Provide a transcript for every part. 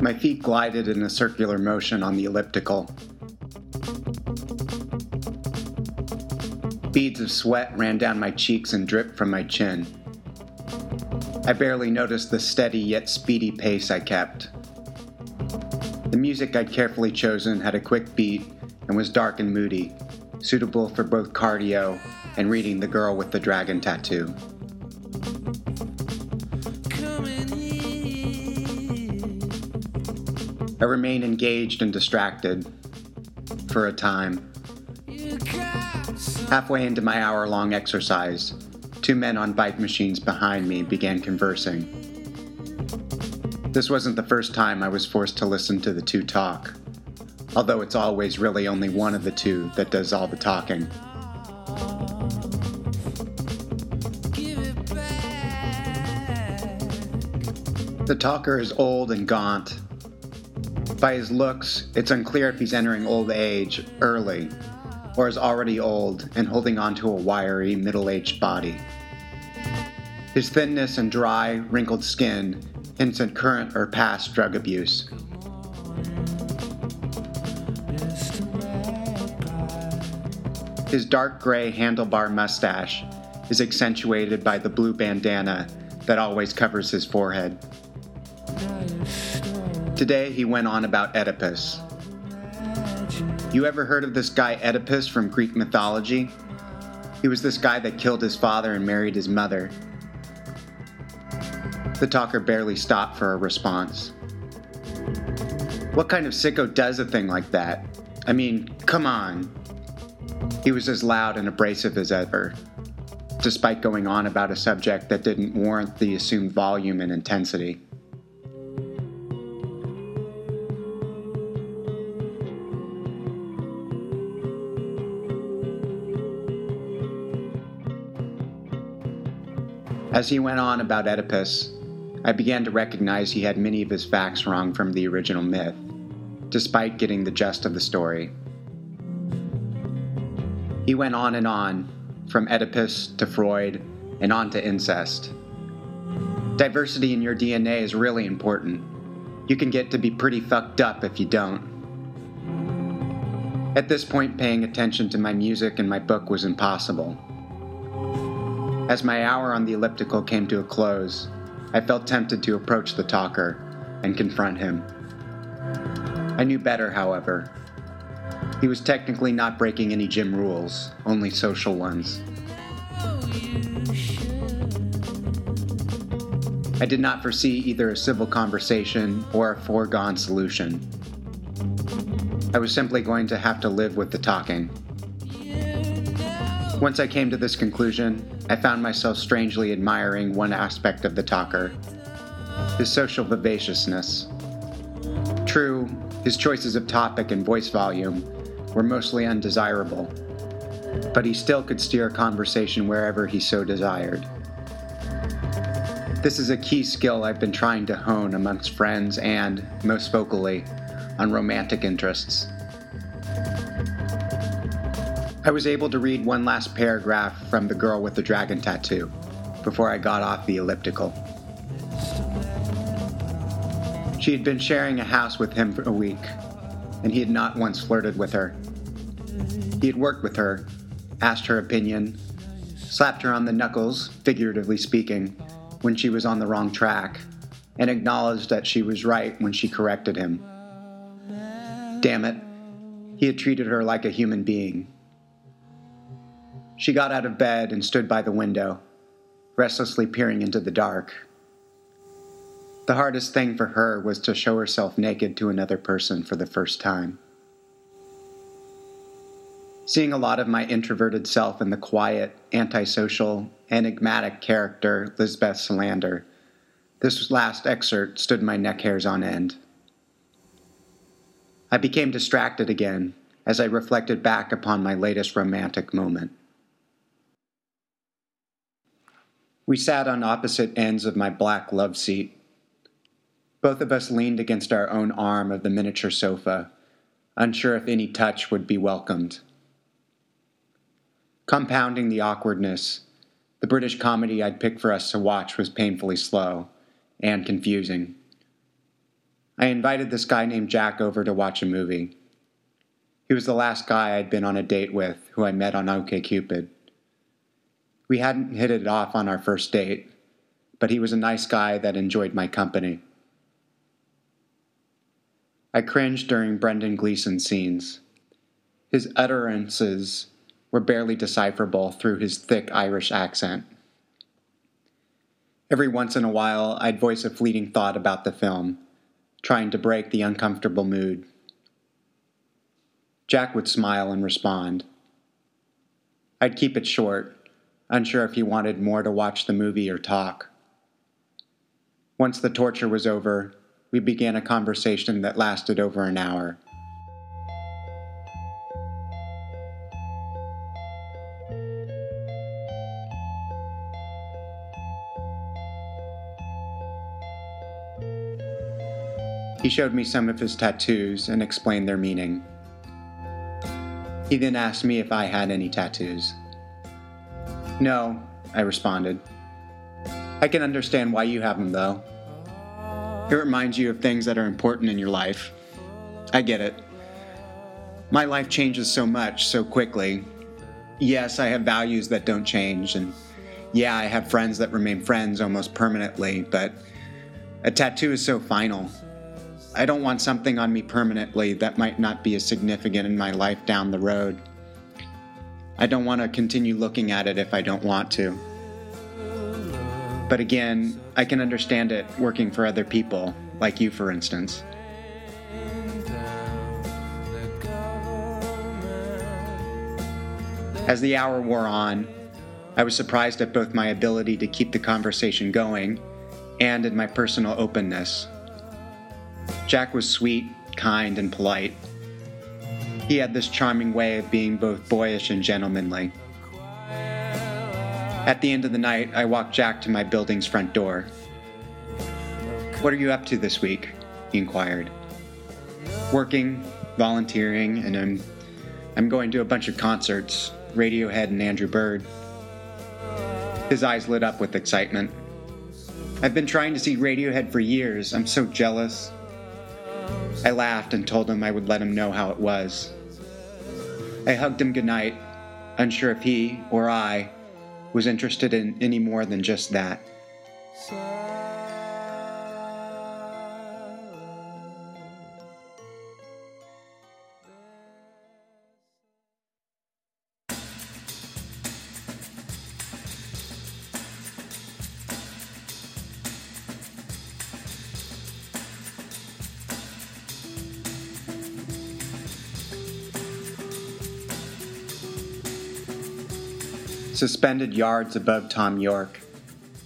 My feet glided in a circular motion on the elliptical. Beads of sweat ran down my cheeks and dripped from my chin. I barely noticed the steady yet speedy pace I kept. The music I'd carefully chosen had a quick beat and was dark and moody, suitable for both cardio and reading The Girl with the Dragon Tattoo. I remained engaged and distracted for a time. Halfway into my hour long exercise, two men on bike machines behind me began conversing. This wasn't the first time I was forced to listen to the two talk, although it's always really only one of the two that does all the talking. The talker is old and gaunt. By his looks, it's unclear if he's entering old age early or is already old and holding onto a wiry, middle aged body. His thinness and dry, wrinkled skin hints at current or past drug abuse. His dark gray handlebar mustache is accentuated by the blue bandana that always covers his forehead. Today he went on about Oedipus. You ever heard of this guy Oedipus from Greek mythology? He was this guy that killed his father and married his mother. The talker barely stopped for a response. What kind of sicko does a thing like that? I mean, come on. He was as loud and abrasive as ever, despite going on about a subject that didn't warrant the assumed volume and intensity. As he went on about Oedipus, I began to recognize he had many of his facts wrong from the original myth, despite getting the gist of the story. He went on and on, from Oedipus to Freud, and on to incest. Diversity in your DNA is really important. You can get to be pretty fucked up if you don't. At this point, paying attention to my music and my book was impossible. As my hour on the elliptical came to a close, I felt tempted to approach the talker and confront him. I knew better, however. He was technically not breaking any gym rules, only social ones. I did not foresee either a civil conversation or a foregone solution. I was simply going to have to live with the talking. Once I came to this conclusion, I found myself strangely admiring one aspect of the talker his social vivaciousness. True, his choices of topic and voice volume were mostly undesirable, but he still could steer a conversation wherever he so desired. This is a key skill I've been trying to hone amongst friends and, most vocally, on romantic interests. I was able to read one last paragraph from The Girl with the Dragon Tattoo before I got off the elliptical. She had been sharing a house with him for a week, and he had not once flirted with her. He had worked with her, asked her opinion, slapped her on the knuckles, figuratively speaking, when she was on the wrong track, and acknowledged that she was right when she corrected him. Damn it, he had treated her like a human being. She got out of bed and stood by the window, restlessly peering into the dark. The hardest thing for her was to show herself naked to another person for the first time. Seeing a lot of my introverted self in the quiet, antisocial, enigmatic character Lisbeth Salander, this last excerpt stood my neck hairs on end. I became distracted again as I reflected back upon my latest romantic moment. We sat on opposite ends of my black love seat. Both of us leaned against our own arm of the miniature sofa, unsure if any touch would be welcomed. Compounding the awkwardness, the British comedy I'd picked for us to watch was painfully slow and confusing. I invited this guy named Jack over to watch a movie. He was the last guy I'd been on a date with who I met on OKCupid. We hadn't hit it off on our first date, but he was a nice guy that enjoyed my company. I cringed during Brendan Gleeson's scenes. His utterances were barely decipherable through his thick Irish accent. Every once in a while, I'd voice a fleeting thought about the film, trying to break the uncomfortable mood. Jack would smile and respond. I'd keep it short, unsure if he wanted more to watch the movie or talk. Once the torture was over, we began a conversation that lasted over an hour. He showed me some of his tattoos and explained their meaning. He then asked me if I had any tattoos. No, I responded. I can understand why you have them, though. It reminds you of things that are important in your life. I get it. My life changes so much so quickly. Yes, I have values that don't change, and yeah, I have friends that remain friends almost permanently, but a tattoo is so final. I don't want something on me permanently that might not be as significant in my life down the road. I don't want to continue looking at it if I don't want to. But again, I can understand it working for other people, like you, for instance. As the hour wore on, I was surprised at both my ability to keep the conversation going and in my personal openness. Jack was sweet, kind, and polite. He had this charming way of being both boyish and gentlemanly. At the end of the night, I walked Jack to my building's front door. What are you up to this week? he inquired. Working, volunteering, and I'm, I'm going to a bunch of concerts Radiohead and Andrew Bird. His eyes lit up with excitement. I've been trying to see Radiohead for years. I'm so jealous. I laughed and told him I would let him know how it was. I hugged him goodnight, unsure if he or I was interested in any more than just that. Suspended yards above Thom Yorke,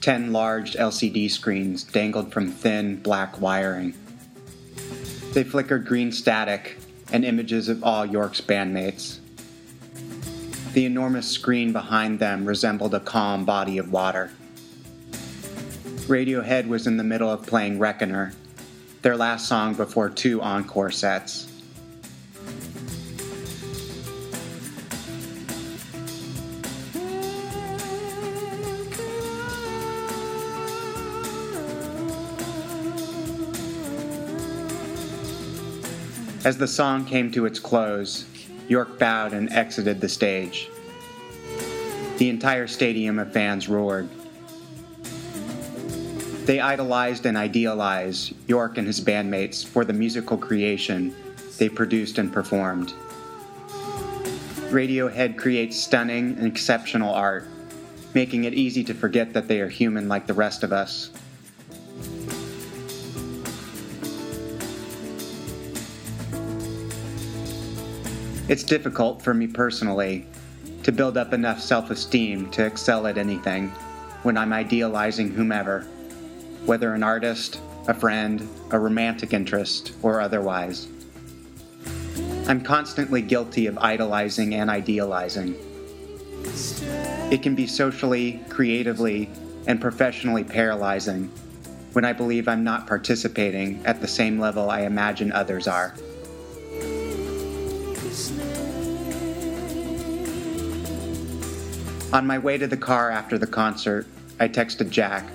ten large LCD screens dangled from thin, black wiring. They flickered green static and images of all Yorke's bandmates. The enormous screen behind them resembled a calm body of water. Radiohead was in the middle of playing Reckoner, their last song before two encore sets. As the song came to its close, Yorke bowed and exited the stage. The entire stadium of fans roared. They idolized and idealized Yorke and his bandmates for the musical creation they produced and performed. Radiohead creates stunning and exceptional art, making it easy to forget that they are human like the rest of us. It's difficult for me personally to build up enough self esteem to excel at anything when I'm idealizing whomever, whether an artist, a friend, a romantic interest, or otherwise. I'm constantly guilty of idolizing and idealizing. It can be socially, creatively, and professionally paralyzing when I believe I'm not participating at the same level I imagine others are. On my way to the car after the concert, I texted Jack,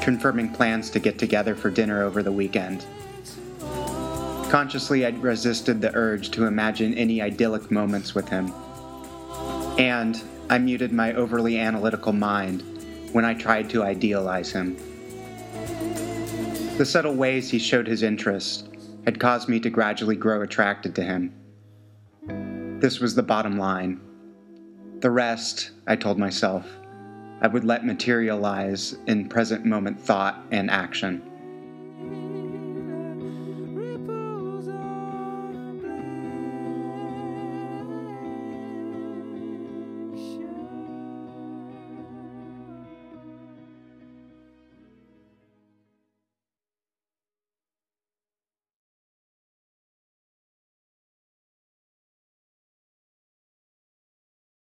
confirming plans to get together for dinner over the weekend. Consciously, I resisted the urge to imagine any idyllic moments with him. And I muted my overly analytical mind when I tried to idealize him. The subtle ways he showed his interest had caused me to gradually grow attracted to him. This was the bottom line. The rest, I told myself, I would let materialize in present moment thought and action.